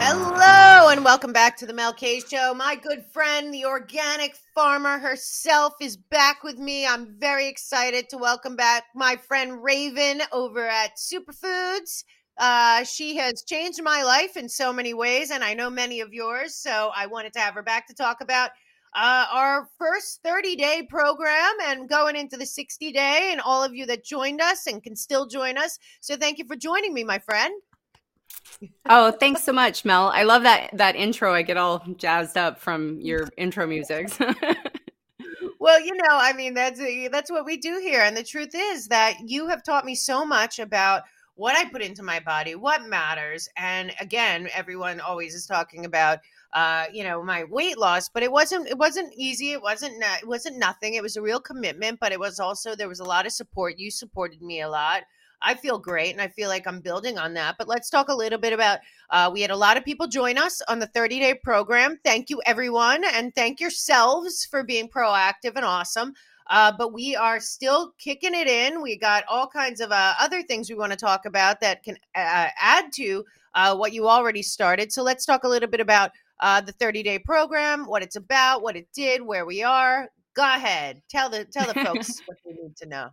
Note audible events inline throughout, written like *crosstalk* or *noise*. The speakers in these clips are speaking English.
Hello and welcome back to the Mel K Show. My good friend, the organic farmer herself, is back with me. I'm very excited to welcome back my friend Raven over at Superfoods. Uh, she has changed my life in so many ways, and I know many of yours. So I wanted to have her back to talk about uh, our first 30 day program and going into the 60 day, and all of you that joined us and can still join us. So thank you for joining me, my friend. oh, thanks so much, Mel. I love that that intro. I get all jazzed up from your *laughs* intro music. *laughs* well, you know, I mean, that's that's what we do here, and the truth is that you have taught me so much about what I put into my body, what matters. And again, everyone always is talking about uh, you know, my weight loss, but it wasn't it wasn't easy. It wasn't it wasn't nothing. It was a real commitment, but it was also there was a lot of support. You supported me a lot. I feel great and I feel like I'm building on that. But let's talk a little bit about uh, we had a lot of people join us on the 30 day program. Thank you, everyone. And thank yourselves for being proactive and awesome. Uh, but we are still kicking it in. We got all kinds of uh, other things we want to talk about that can uh, add to uh, what you already started. So let's talk a little bit about uh, the 30 day program, what it's about, what it did, where we are. Go ahead, tell the tell the folks *laughs* what they need to know.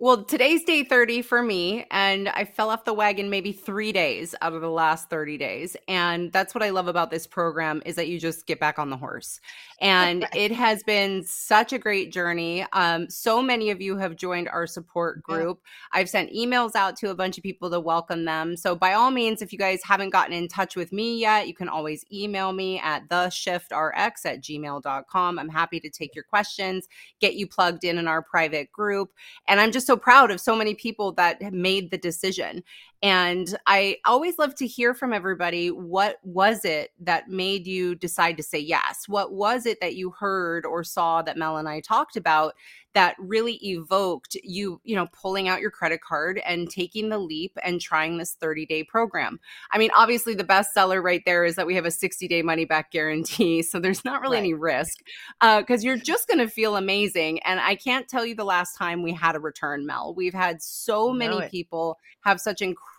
Well, today's day 30 for me, and I fell off the wagon maybe three days out of the last 30 days. And that's what I love about this program is that you just get back on the horse. And it has been such a great journey. Um, so many of you have joined our support group. Yeah. I've sent emails out to a bunch of people to welcome them. So by all means, if you guys haven't gotten in touch with me yet, you can always email me at the shiftrx at gmail.com. I'm happy to take your questions, get you plugged in in our private group. And I'm just so proud of so many people that have made the decision. And I always love to hear from everybody what was it that made you decide to say yes? What was it that you heard or saw that Mel and I talked about that really evoked you, you know, pulling out your credit card and taking the leap and trying this 30 day program. I mean, obviously, the best seller right there is that we have a 60 day money back guarantee. *laughs* So there's not really right. any risk because uh, you're just going to feel amazing. And I can't tell you the last time we had a return, Mel. We've had so many people have such incredible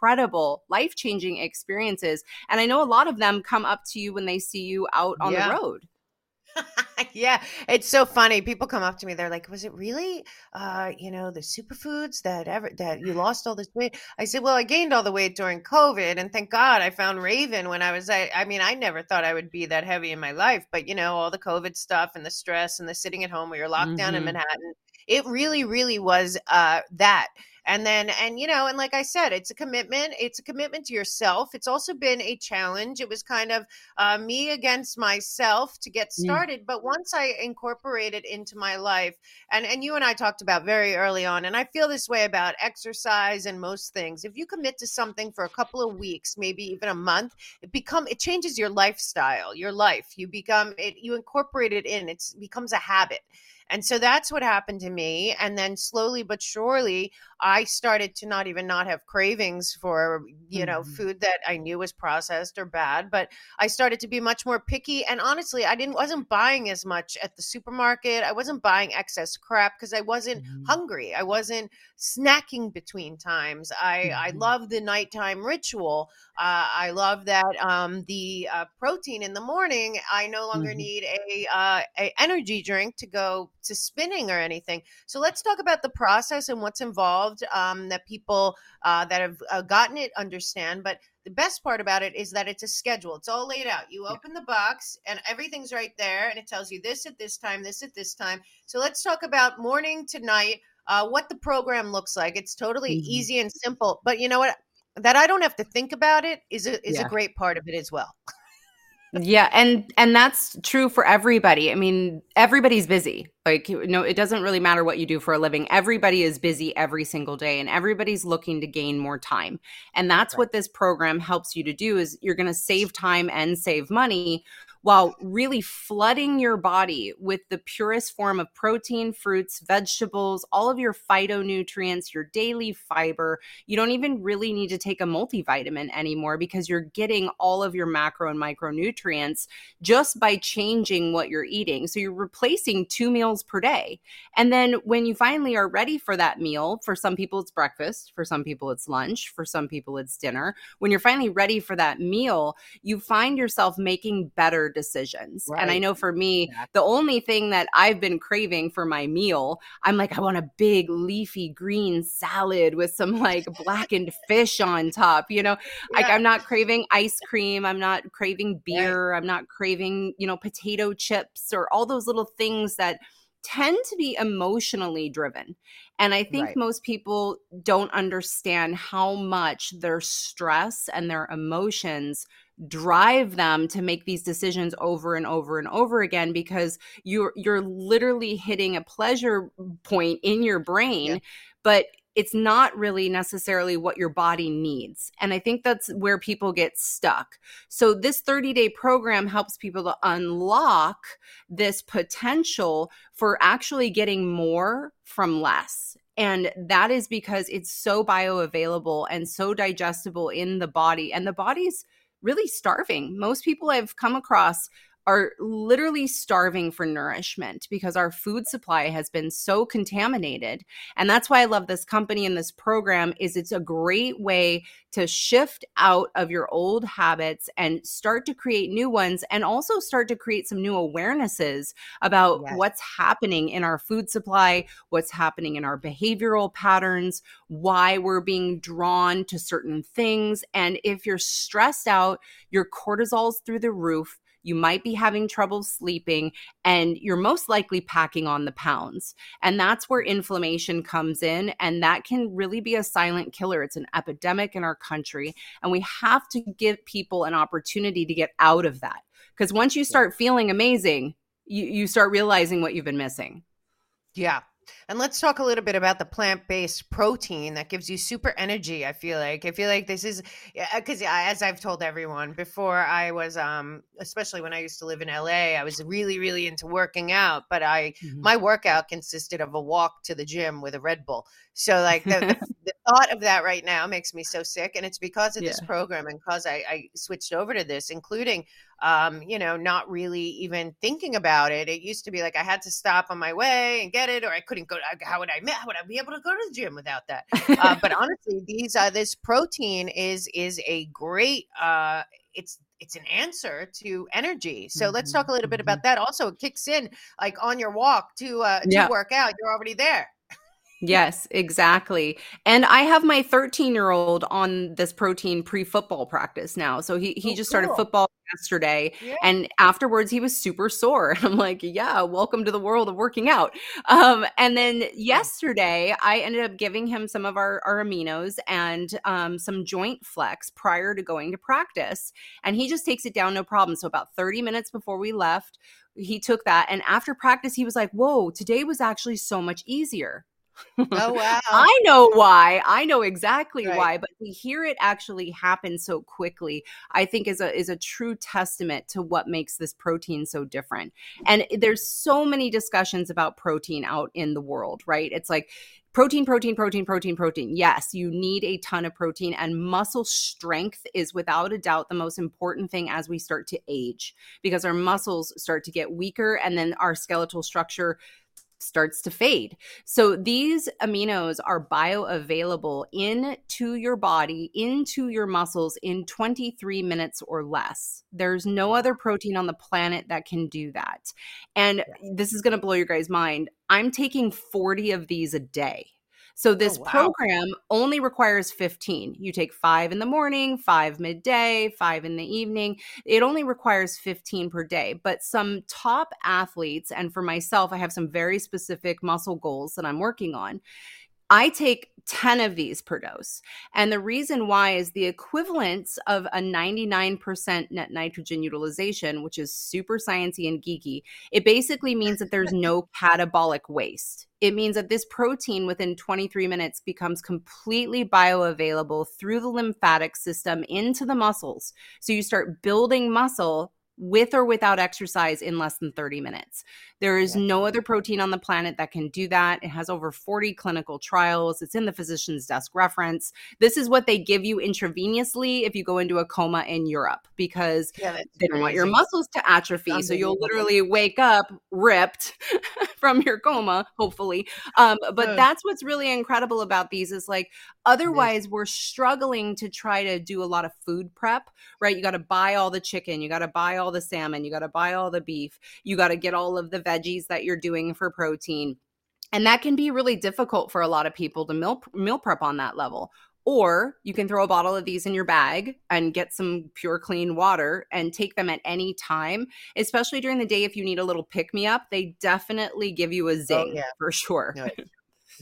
life changing experiences. And I know a lot of them come up to you when they see you out on yeah. the road. *laughs* yeah, it's so funny. People come up to me. They're like, "Was it really, uh, you know, the superfoods that ever that you lost all this weight?" I said, "Well, I gained all the weight during COVID, and thank God I found Raven when I was. I, I mean, I never thought I would be that heavy in my life, but you know, all the COVID stuff and the stress and the sitting at home. We were locked mm-hmm. down in. Manhattan. It really, really was uh, that." And then and you know and like i said it's a commitment it's a commitment to yourself. It's also been a challenge. It was kind of uh, me against myself to get mm. started mm. but once i incorporated into my life and and you and i talked about very early on and i feel this way about exercise and most things. If you commit to something for a couple of weeks maybe even a month it become it changes your lifestyle your life. You become it you incorporate it in. It becomes a habit and so that's what happened to me. And then slowly but surely, I started to not even not have cravings for, you know, mm-hmm. food that I knew was processed or bad, but I started to be much more picky. And honestly, I didn't wasn't buying as much at the supermarket. I wasn't buying excess crap because I wasn't mm-hmm. hungry. I wasn't snacking between times. I mm-hmm. I love the nighttime ritual. Uh, I love that um, the uh, protein in the morning. I no longer mm-hmm. need a, uh, a energy drink to go to spinning or anything. So let's talk about the process and what's involved um, that people uh, that have uh, gotten it understand. But the best part about it is that it's a schedule. It's all laid out. You open the box and everything's right there, and it tells you this at this time, this at this time. So let's talk about morning to night. Uh, what the program looks like. It's totally mm-hmm. easy and simple. But you know what? That I don't have to think about it is a, is yeah. a great part of it as well. Yeah and and that's true for everybody. I mean everybody's busy. Like you know it doesn't really matter what you do for a living. Everybody is busy every single day and everybody's looking to gain more time. And that's right. what this program helps you to do is you're going to save time and save money while really flooding your body with the purest form of protein, fruits, vegetables, all of your phytonutrients, your daily fiber. You don't even really need to take a multivitamin anymore because you're getting all of your macro and micronutrients just by changing what you're eating. So you're replacing two meals per day. And then when you finally are ready for that meal, for some people it's breakfast, for some people it's lunch, for some people it's dinner. When you're finally ready for that meal, you find yourself making better decisions. Right. And I know for me, the only thing that I've been craving for my meal, I'm like, I want a big leafy green salad with some like blackened fish on top. You know, yeah. like I'm not craving ice cream. I'm not craving beer. Right. I'm not craving, you know, potato chips or all those little things that tend to be emotionally driven. And I think right. most people don't understand how much their stress and their emotions drive them to make these decisions over and over and over again because you're you're literally hitting a pleasure point in your brain yeah. but it's not really necessarily what your body needs. And I think that's where people get stuck. So, this 30 day program helps people to unlock this potential for actually getting more from less. And that is because it's so bioavailable and so digestible in the body. And the body's really starving. Most people I've come across are literally starving for nourishment because our food supply has been so contaminated and that's why i love this company and this program is it's a great way to shift out of your old habits and start to create new ones and also start to create some new awarenesses about yes. what's happening in our food supply what's happening in our behavioral patterns why we're being drawn to certain things and if you're stressed out your cortisol's through the roof you might be having trouble sleeping, and you're most likely packing on the pounds. And that's where inflammation comes in. And that can really be a silent killer. It's an epidemic in our country. And we have to give people an opportunity to get out of that. Because once you start feeling amazing, you, you start realizing what you've been missing. Yeah, and let's talk a little bit about the plant based protein that gives you super energy. I feel like I feel like this is because as I've told everyone before, I was um especially when I used to live in LA, I was really really into working out, but I mm-hmm. my workout consisted of a walk to the gym with a Red Bull. So like the, the, *laughs* the, thought of that right now makes me so sick, and it's because of yeah. this program and because I, I switched over to this, including um, you know, not really even thinking about it. It used to be like I had to stop on my way and get it, or I couldn't go. How would I? How would I be able to go to the gym without that? Uh, but *laughs* honestly, these uh, this protein is is a great. Uh, it's it's an answer to energy. So mm-hmm. let's talk a little bit mm-hmm. about that. Also, it kicks in like on your walk to uh, to yeah. work out. You're already there. Yes, exactly. And I have my 13 year old on this protein pre football practice now. So he, he oh, just started football yesterday. Yeah. And afterwards, he was super sore. And *laughs* I'm like, yeah, welcome to the world of working out. Um, and then yesterday, I ended up giving him some of our, our aminos and um, some joint flex prior to going to practice. And he just takes it down no problem. So about 30 minutes before we left, he took that. And after practice, he was like, whoa, today was actually so much easier. Oh *laughs* wow. I know why. I know exactly right. why, but to hear it actually happen so quickly, I think is a is a true testament to what makes this protein so different. And there's so many discussions about protein out in the world, right? It's like protein, protein, protein, protein, protein. Yes, you need a ton of protein, and muscle strength is without a doubt the most important thing as we start to age because our muscles start to get weaker and then our skeletal structure starts to fade. So these aminos are bioavailable into your body, into your muscles in 23 minutes or less. There's no other protein on the planet that can do that. And this is going to blow your guys' mind. I'm taking 40 of these a day. So oh, this oh, wow. program only requires 15. You take 5 in the morning, 5 midday, 5 in the evening. It only requires 15 per day, but some top athletes and for myself I have some very specific muscle goals that I'm working on. I take 10 of these per dose. And the reason why is the equivalence of a 99% net nitrogen utilization, which is super sciencey and geeky. It basically means that there's no *laughs* catabolic waste. It means that this protein within 23 minutes becomes completely bioavailable through the lymphatic system into the muscles. So you start building muscle with or without exercise in less than 30 minutes. There is no other protein on the planet that can do that. It has over 40 clinical trials. It's in the physician's desk reference. This is what they give you intravenously if you go into a coma in Europe because yeah, they don't want your muscles to atrophy. So you'll literally wake up ripped *laughs* from your coma, hopefully. Um, but Good. that's what's really incredible about these is like otherwise we're struggling to try to do a lot of food prep, right? You got to buy all the chicken, you got to buy all the salmon, you got to buy all the beef, you got to get all of the veggies that you're doing for protein. And that can be really difficult for a lot of people to meal, meal prep on that level. Or you can throw a bottle of these in your bag and get some pure clean water and take them at any time, especially during the day if you need a little pick me up. They definitely give you a oh, zing oh, yeah. for sure. No,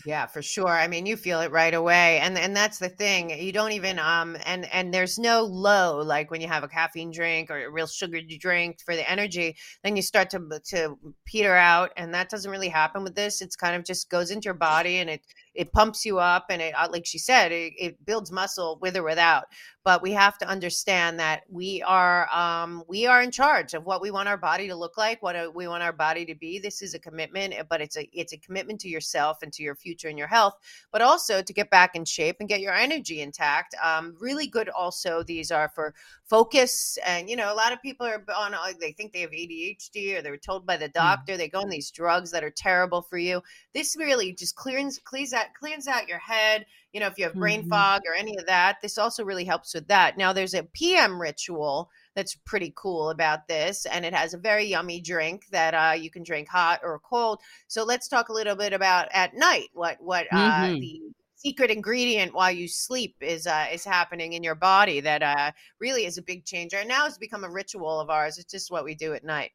yeah, for sure. I mean, you feel it right away. And and that's the thing. You don't even um and and there's no low like when you have a caffeine drink or a real sugared drink for the energy, then you start to to peter out and that doesn't really happen with this. It's kind of just goes into your body and it it pumps you up and it uh, like she said it, it, builds muscle with or without. But we have to understand that we are um, we are in charge of what we want our body to look like what uh, we want our body to be. This is a commitment eh, but it's a it's a commitment to yourself and to your future and your health but also to get back in shape and get your energy intact. Um, really good also these are for focus and you know a lot of people are on uh, they think they have adhd or they're told by the mm. doctor mm. they go on these drugs that are terrible for you this really just clears cleans out cleans out your head you know if you have brain mm-hmm. fog or any of that this also really helps with that now there's a pm ritual that's pretty cool about this and it has a very yummy drink that uh, you can drink hot or cold so let's talk a little bit about at night what what uh, mm-hmm. the secret ingredient while you sleep is uh, is happening in your body that uh, really is a big changer. And now it's become a ritual of ours. It's just what we do at night.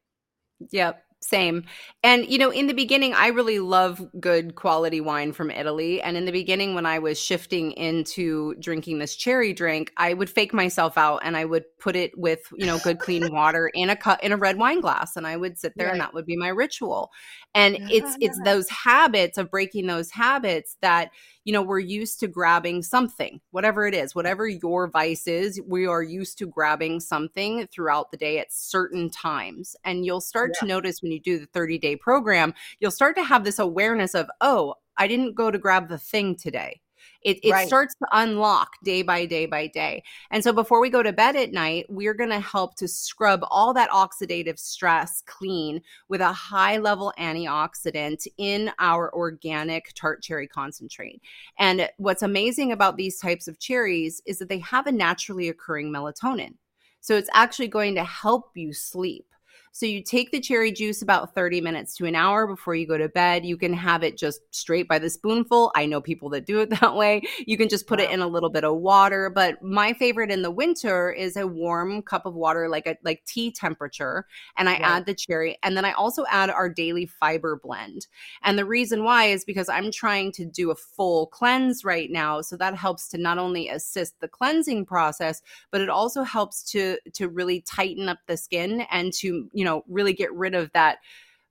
Yep same. And you know, in the beginning, I really love good quality wine from Italy. And in the beginning, when I was shifting into drinking this cherry drink, I would fake myself out and I would put it with you know good clean *laughs* water in a cup in a red wine glass, and I would sit there, right. and that would be my ritual. And it's it's those habits of breaking those habits that you know, we're used to grabbing something, whatever it is, whatever your vice is, we are used to grabbing something throughout the day at certain times. And you'll start yeah. to notice when you do the 30 day program, you'll start to have this awareness of, oh, I didn't go to grab the thing today. It, it right. starts to unlock day by day by day. And so before we go to bed at night, we're going to help to scrub all that oxidative stress clean with a high level antioxidant in our organic tart cherry concentrate. And what's amazing about these types of cherries is that they have a naturally occurring melatonin. So it's actually going to help you sleep. So you take the cherry juice about 30 minutes to an hour before you go to bed. You can have it just straight by the spoonful. I know people that do it *laughs* that way. You can just put wow. it in a little bit of water, but my favorite in the winter is a warm cup of water like a like tea temperature and I add the cherry and then I also add our daily fiber blend. And the reason why is because I'm trying to do a full cleanse right now, so that helps to not only assist the cleansing process, but it also helps to to really tighten up the skin and to you know, really get rid of that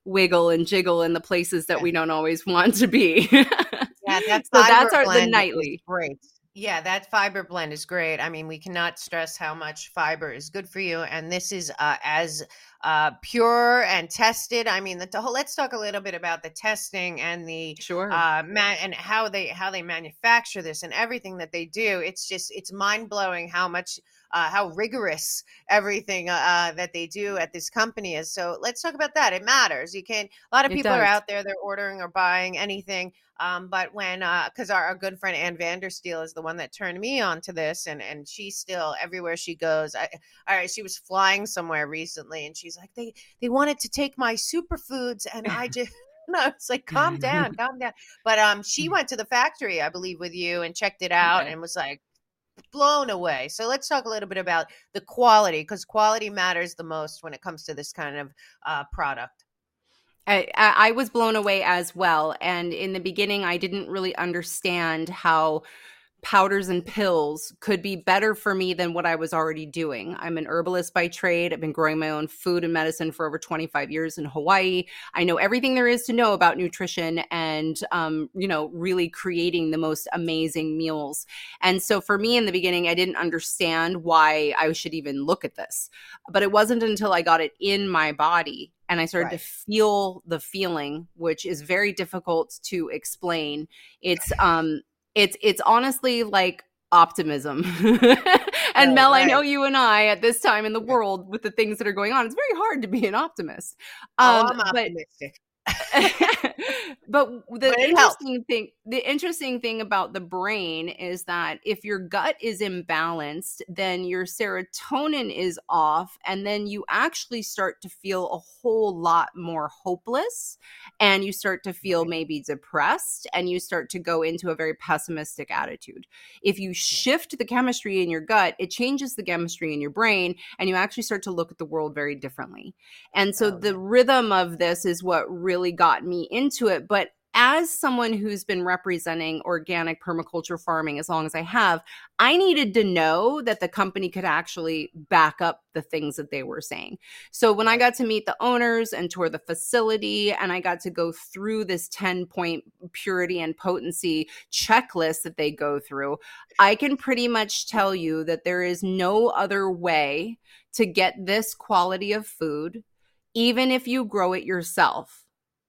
wiggle and jiggle in the places that yeah. we don't always want to be. yeah, *laughs* that's so that's our the nightly. Great. Yeah, that fiber blend is great. I mean, we cannot stress how much fiber is good for you, and this is uh, as uh, pure and tested. I mean, the, the, whole. Let's talk a little bit about the testing and the sure uh, man, and how they how they manufacture this and everything that they do. It's just it's mind blowing how much uh, how rigorous everything uh, uh, that they do at this company is. So let's talk about that. It matters. You can. A lot of people are out there. They're ordering or buying anything. Um, but when, because uh, our, our, good friend Ann Vandersteel is the one that turned me on to this, and and she still everywhere she goes. I, all right, she was flying somewhere recently, and she's like, they they wanted to take my superfoods, and I just. No, it's like calm down, *laughs* calm down. But um, she mm. went to the factory, I believe, with you and checked it out okay. and was like, blown away. So let's talk a little bit about the quality because quality matters the most when it comes to this kind of uh, product. I, I was blown away as well. And in the beginning, I didn't really understand how powders and pills could be better for me than what I was already doing. I'm an herbalist by trade. I've been growing my own food and medicine for over 25 years in Hawaii. I know everything there is to know about nutrition and, um, you know, really creating the most amazing meals. And so for me in the beginning, I didn't understand why I should even look at this. But it wasn't until I got it in my body and I started right. to feel the feeling, which is very difficult to explain. It's um it's it's honestly like optimism. *laughs* and right, Mel, right. I know you and I at this time in the world with the things that are going on, it's very hard to be an optimist. Um, oh, I'm optimistic. *laughs* but the but interesting helps. thing the interesting thing about the brain is that if your gut is imbalanced then your serotonin is off and then you actually start to feel a whole lot more hopeless and you start to feel maybe depressed and you start to go into a very pessimistic attitude. If you shift the chemistry in your gut it changes the chemistry in your brain and you actually start to look at the world very differently. And so oh, the rhythm of this is what really got me into it. But as someone who's been representing organic permaculture farming as long as I have, I needed to know that the company could actually back up the things that they were saying. So when I got to meet the owners and tour the facility, and I got to go through this 10 point purity and potency checklist that they go through, I can pretty much tell you that there is no other way to get this quality of food, even if you grow it yourself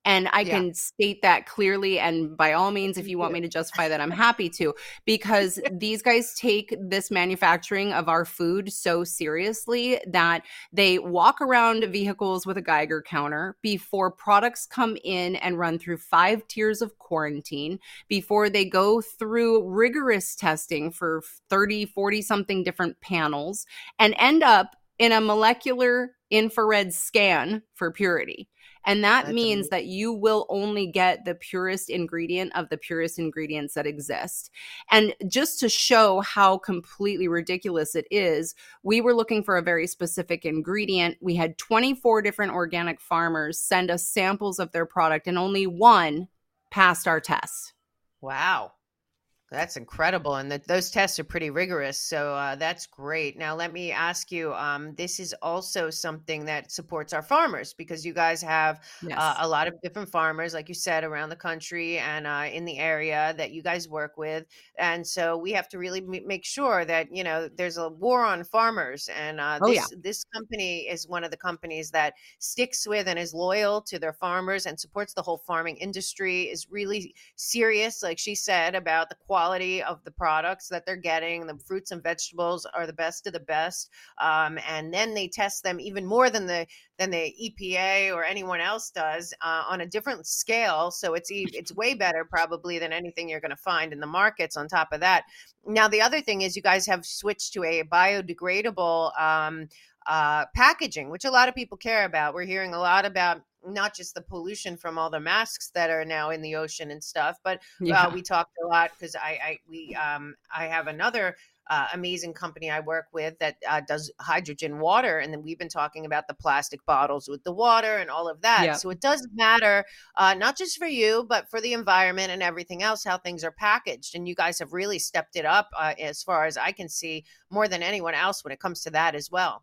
and I yeah. can state that clearly. And by all means, if mm, you want me to justify that, I'm happy to, because *laughs* these guys take this manufacturing of our food so seriously that they walk around vehicles with a Geiger counter before products come in and run through five tiers of quarantine, before they go through rigorous testing for 30, 40 something different panels, and end up in a molecular infrared scan for purity. And that That's means amazing. that you will only get the purest ingredient of the purest ingredients that exist. And just to show how completely ridiculous it is, we were looking for a very specific ingredient. We had 24 different organic farmers send us samples of their product, and only one passed our test. Wow. That's incredible, and that those tests are pretty rigorous. So uh, that's great. Now, let me ask you: um, this is also something that supports our farmers because you guys have uh, yes. uh, a lot of different farmers, like you said, around the country and uh, in the area that you guys work with, and so we have to really m- make sure that you know there's a war on farmers. And uh, oh, this yeah. this company is one of the companies that sticks with and is loyal to their farmers and supports the whole farming industry. Is really serious, like she said, about the quality quality of the products that they're getting. The fruits and vegetables are the best of the best, um, and then they test them even more than the than the EPA or anyone else does uh, on a different scale. So it's it's way better probably than anything you're going to find in the markets. On top of that, now the other thing is you guys have switched to a biodegradable. Um, uh, packaging, which a lot of people care about. We're hearing a lot about not just the pollution from all the masks that are now in the ocean and stuff, but uh, yeah. uh, we talked a lot because I, I we um I have another uh, amazing company I work with that uh, does hydrogen water, and then we've been talking about the plastic bottles with the water and all of that. Yeah. So it does matter, uh, not just for you, but for the environment and everything else, how things are packaged. And you guys have really stepped it up, uh, as far as I can see, more than anyone else when it comes to that as well.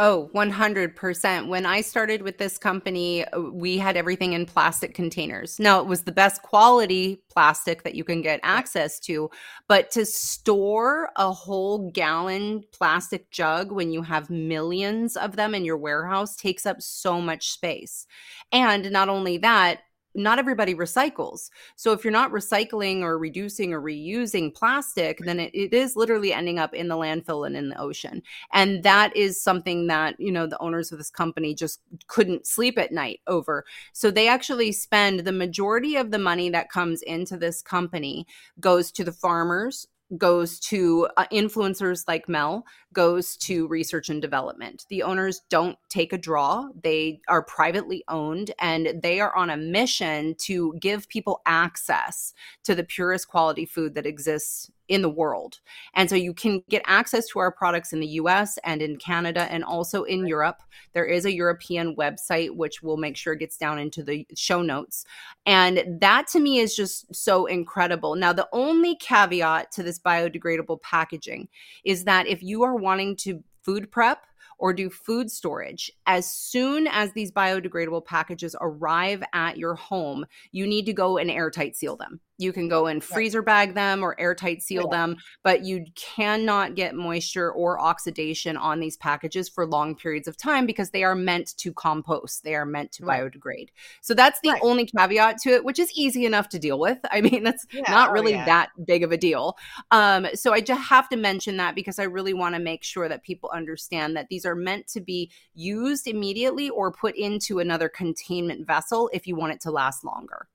Oh, 100%. When I started with this company, uh, we had everything in plastic containers. Now, it was the best quality plastic that you can get access to, but to store a whole gallon plastic jug when you have millions of them in your warehouse takes up so much space. And not only that, not everybody recycles. So if you're not recycling or reducing or reusing plastic, then it, it is literally ending up in the landfill and in the ocean. And that is something that, you know, the owners of this company just couldn't sleep at night over. So they actually spend the majority of the money that comes into this company goes to the farmers goes to uh, influencers like Mel, goes to research and development. The owners don't take a draw. They are privately owned and they are on a mission to give people access to the purest quality food that exists in the world. And so you can get access to our products in the US and in Canada and also in Europe. There is a European website, which we'll make sure it gets down into the show notes. And that to me is just so incredible. Now, the only caveat to this biodegradable packaging is that if you are wanting to food prep, or do food storage. As soon as these biodegradable packages arrive at your home, you need to go and airtight seal them. You can go and freezer bag them or airtight seal yeah. them, but you cannot get moisture or oxidation on these packages for long periods of time because they are meant to compost. They are meant to right. biodegrade. So that's the right. only caveat to it, which is easy enough to deal with. I mean, that's yeah. not oh, really oh, yeah. that big of a deal. Um, so I just have to mention that because I really want to make sure that people understand that these are meant to be used immediately or put into another containment vessel if you want it to last longer.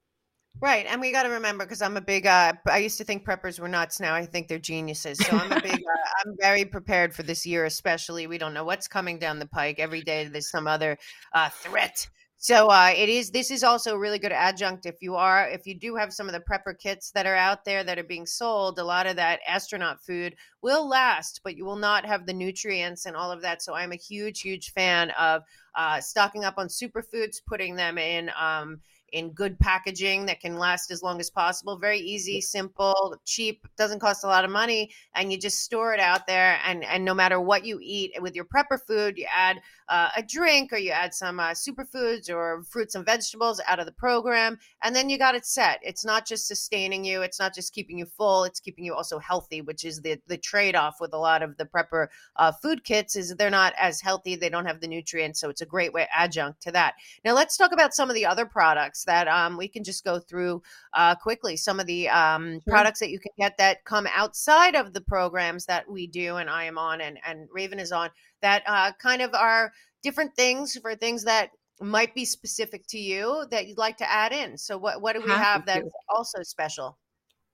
Right. And we got to remember because I'm a big, uh, I used to think preppers were nuts. Now I think they're geniuses. So I'm a big, *laughs* uh, I'm very prepared for this year, especially. We don't know what's coming down the pike. Every day there's some other uh, threat. So uh, it is. This is also a really good adjunct if you are, if you do have some of the prepper kits that are out there that are being sold. A lot of that astronaut food will last, but you will not have the nutrients and all of that. So I'm a huge, huge fan of uh, stocking up on superfoods, putting them in. Um, in good packaging that can last as long as possible. Very easy, simple, cheap, doesn't cost a lot of money, and you just store it out there. And and no matter what you eat with your prepper food, you add uh, a drink or you add some uh, superfoods or fruits and vegetables out of the program, and then you got it set. It's not just sustaining you, it's not just keeping you full, it's keeping you also healthy, which is the the trade off with a lot of the prepper uh, food kits is they're not as healthy, they don't have the nutrients, so it's a great way adjunct to that. Now let's talk about some of the other products that um, we can just go through uh, quickly. Some of the um, sure. products that you can get that come outside of the programs that we do, and I am on, and and Raven is on, that uh, kind of are different things for things that might be specific to you that you'd like to add in. So what what do we Happy have that's also special?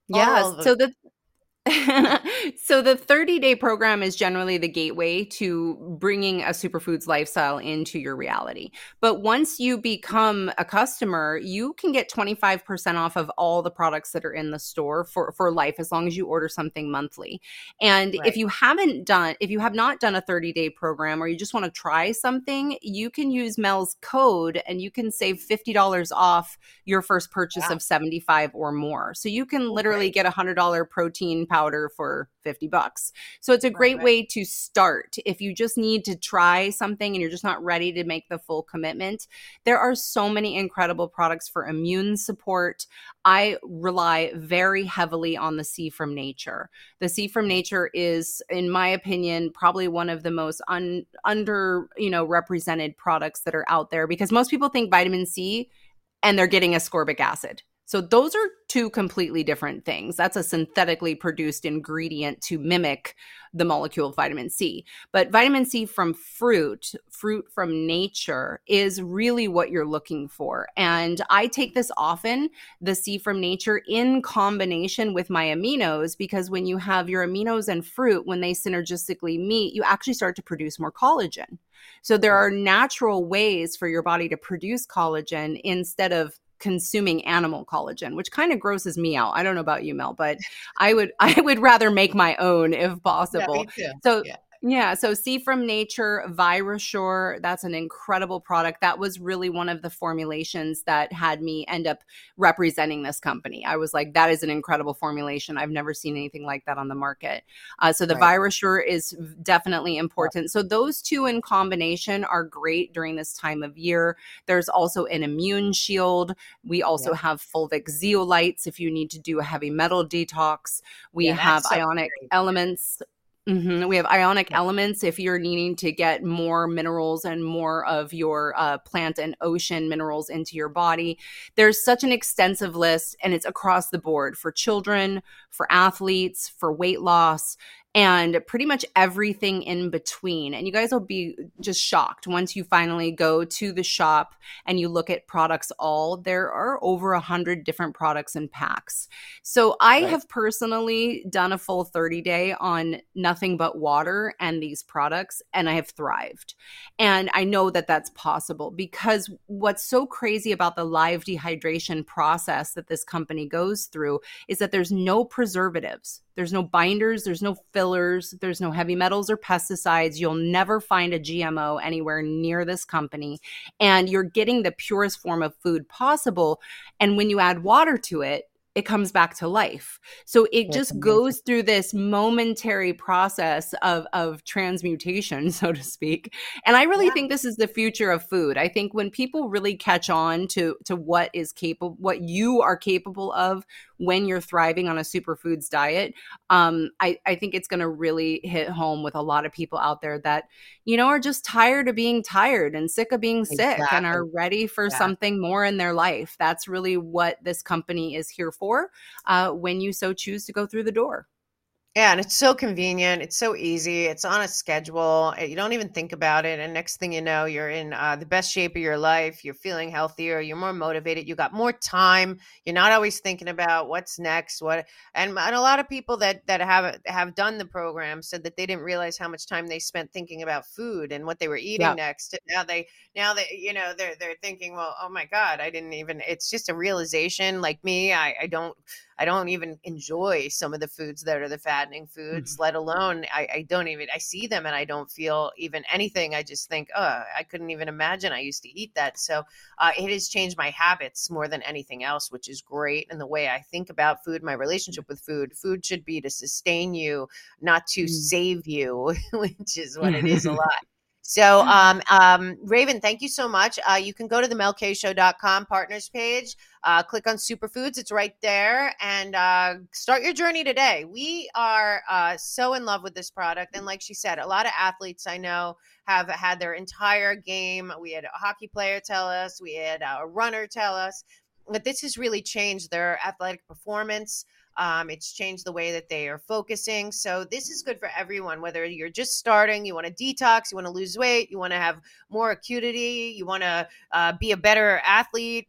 Yeah. So the *laughs* so the 30 day program is generally the gateway to bringing a superfoods lifestyle into your reality. But once you become a customer, you can get 25% off of all the products that are in the store for, for life as long as you order something monthly. And right. if you haven't done, if you have not done a 30 day program or you just want to try something, you can use Mel's code and you can save $50 off your first purchase of 75 or more. So you can literally get a $100 protein powder for 50 bucks. So it's a great right, way to start if you just need to try something and you're just not ready to make the full commitment. There are so many incredible products for immune support. I rely very heavily on the C from nature. The C from mm. nature is in my opinion probably one of the most un, under, you know, represented products that are out there because most people think vitamin C and they're getting ascorbic acid. So those are two completely different things. That's a synthetically produced ingredient to mimic the molecule of vitamin C. But vitamin C from fruit, fruit from nature, is really what you're looking for. And I take this often, the C from nature, in combination with my aminos, because when you have your aminos and fruit, when they synergistically meet, you actually start to produce more collagen. So there hmm. are natural ways for your body to produce collagen instead of consuming animal collagen, which kind of grosses me out. I don't know about you, Mel, but I would *laughs* I would rather make my own if possible. Yeah, so yeah. Yeah. So C from Nature, Virusure, that's an incredible product. That was really one of the formulations that had me end up representing this company. I was like, that is an incredible formulation. I've never seen anything like that on the market. Uh, so the right. Virusure is definitely important. So those two in combination are great during this time of year. There's also an immune shield. We also yeah. have fulvic zeolites if you need to do a heavy metal detox. We yeah, have ionic elements Mm-hmm. We have ionic elements if you're needing to get more minerals and more of your uh, plant and ocean minerals into your body. There's such an extensive list, and it's across the board for children, for athletes, for weight loss and pretty much everything in between. And you guys will be just shocked once you finally go to the shop and you look at products all. There are over a hundred different products and packs. So I right. have personally done a full 30 day on nothing but water and these products, and I have thrived. And I know that that's possible because what's so crazy about the live dehydration process that this company goes through is that there's no preservatives There's no binders, there's no fillers, there's no heavy metals or pesticides. You'll never find a GMO anywhere near this company. And you're getting the purest form of food possible. And when you add water to it, it comes back to life. So it just goes through this momentary process of of transmutation, *laughs* so to speak. And I really yeah. think this is the future of food. I think when people really catch on to to what is capable what you are capable of when you're thriving on a superfoods diet, um, I, I think it's going to really hit home with a lot of people out there that, you know, are just tired of being tired and sick of being sick exactly. and are ready for yeah. something more in their life. That's really what this company is here for uh, when you so choose to go through the door. Yeah, and it's so convenient. It's so easy. It's on a schedule. Eh, you don't even think about it. And next thing you know, you're in uh, the best shape of your life. You're feeling healthier. You're more motivated. You got more time. You're not always thinking about what's next. What and, and a lot of people that that have have done the program said that they didn't realize how much time they spent thinking about food and what they were eating yeah. next. And now they now that you know they're they're thinking, well, oh my god, I didn't even. It's just a realization. Like me, I I don't. I don't even enjoy some of the foods that are the fattening foods, mm-hmm. let alone I, I, don't even I see them and I don't feel even anything. I just think, oh, I couldn't even imagine I used to eat that. So uh, it has changed my habits more than anything else, which is great. And the way I think about food, my relationship with food, food should be to sustain you, not to mm. save you, *laughs* which is what it is a *laughs* lot. So, um, um, Raven, thank you so much. Uh, you can go to the melkshow.com partners page, uh, click on superfoods. It's right there and uh, start your journey today. We are uh, so in love with this product. And like she said, a lot of athletes I know have had their entire game. We had a hockey player tell us, we had a runner tell us that this has really changed their athletic performance. Um, it's changed the way that they are focusing. So this is good for everyone, whether you're just starting, you want to detox, you want to lose weight, you want to have more acuity, you want to uh, be a better athlete,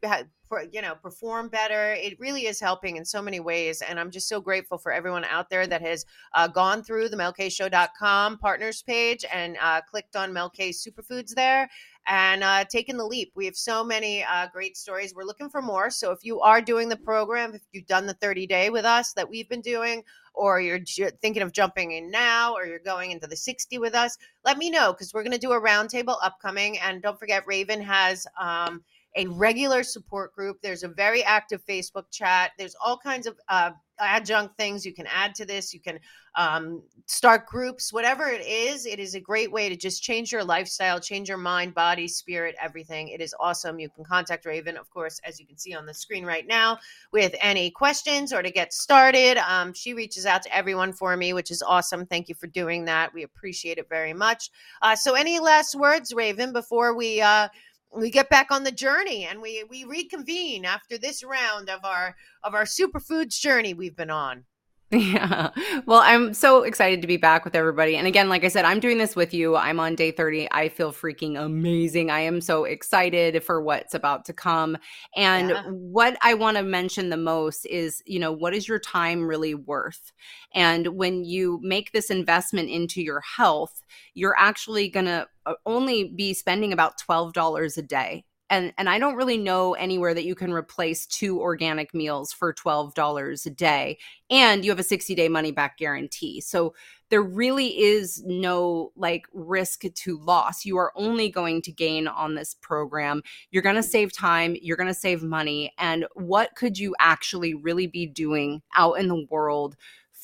you know perform better it really is helping in so many ways and i'm just so grateful for everyone out there that has uh, gone through the melkshow.com partners page and uh, clicked on melk superfoods there and uh, taking the leap. We have so many uh, great stories. We're looking for more. So if you are doing the program, if you've done the 30 day with us that we've been doing, or you're thinking of jumping in now, or you're going into the 60 with us, let me know because we're going to do a roundtable upcoming. And don't forget, Raven has. Um, a regular support group. There's a very active Facebook chat. There's all kinds of uh, adjunct things you can add to this. You can um, start groups, whatever it is. It is a great way to just change your lifestyle, change your mind, body, spirit, everything. It is awesome. You can contact Raven, of course, as you can see on the screen right now, with any questions or to get started. Um, she reaches out to everyone for me, which is awesome. Thank you for doing that. We appreciate it very much. Uh, so, any last words, Raven, before we? Uh, we get back on the journey and we we reconvene after this round of our of our superfoods journey we've been on *laughs* Yeah. Well, I'm so excited to be back with everybody. And again, like I said, I'm doing this with you. I'm on day 30. I feel freaking amazing. I am so excited for what's about to come. And yeah. what I want to mention the most is, you know, what is your time really worth? And when you make this investment into your health, you're actually going to uh, only be spending about $12 a day and and I don't really know anywhere that you can replace two organic meals for $12 a day and you have a 60 day money back guarantee. So there really is no like risk to loss. You are only going to gain on this program. You're going to save time, you're going to save money and what could you actually really be doing out in the world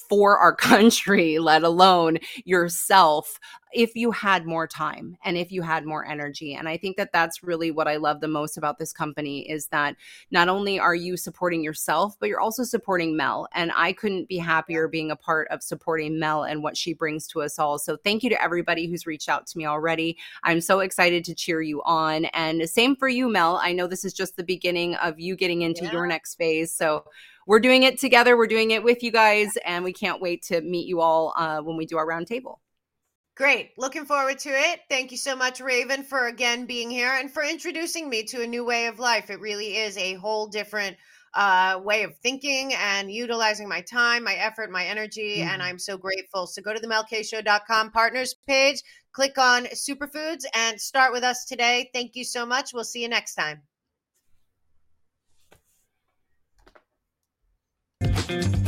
for our *laughs* country, let alone yourself, if you had more time and if you had more energy. And I think that that's really what I love the most about this company is that not only are you supporting yourself, but you're also supporting Mel. And I couldn't be happier being a part of supporting Mel and what she brings to us all. So thank you to everybody who's reached out to me already. I'm so excited to cheer you on. And same for you, Mel. I know this is just the beginning of you getting into yeah. your next phase. So we're doing it together. We're doing it with you guys, and we can't wait to meet you all uh, when we do our roundtable. Great. Looking forward to it. Thank you so much, Raven, for again being here and for introducing me to a new way of life. It really is a whole different uh, way of thinking and utilizing my time, my effort, my energy. Mm-hmm. And I'm so grateful. So go to the melkshow.com partners page, click on superfoods, and start with us today. Thank you so much. We'll see you next time. Thank you.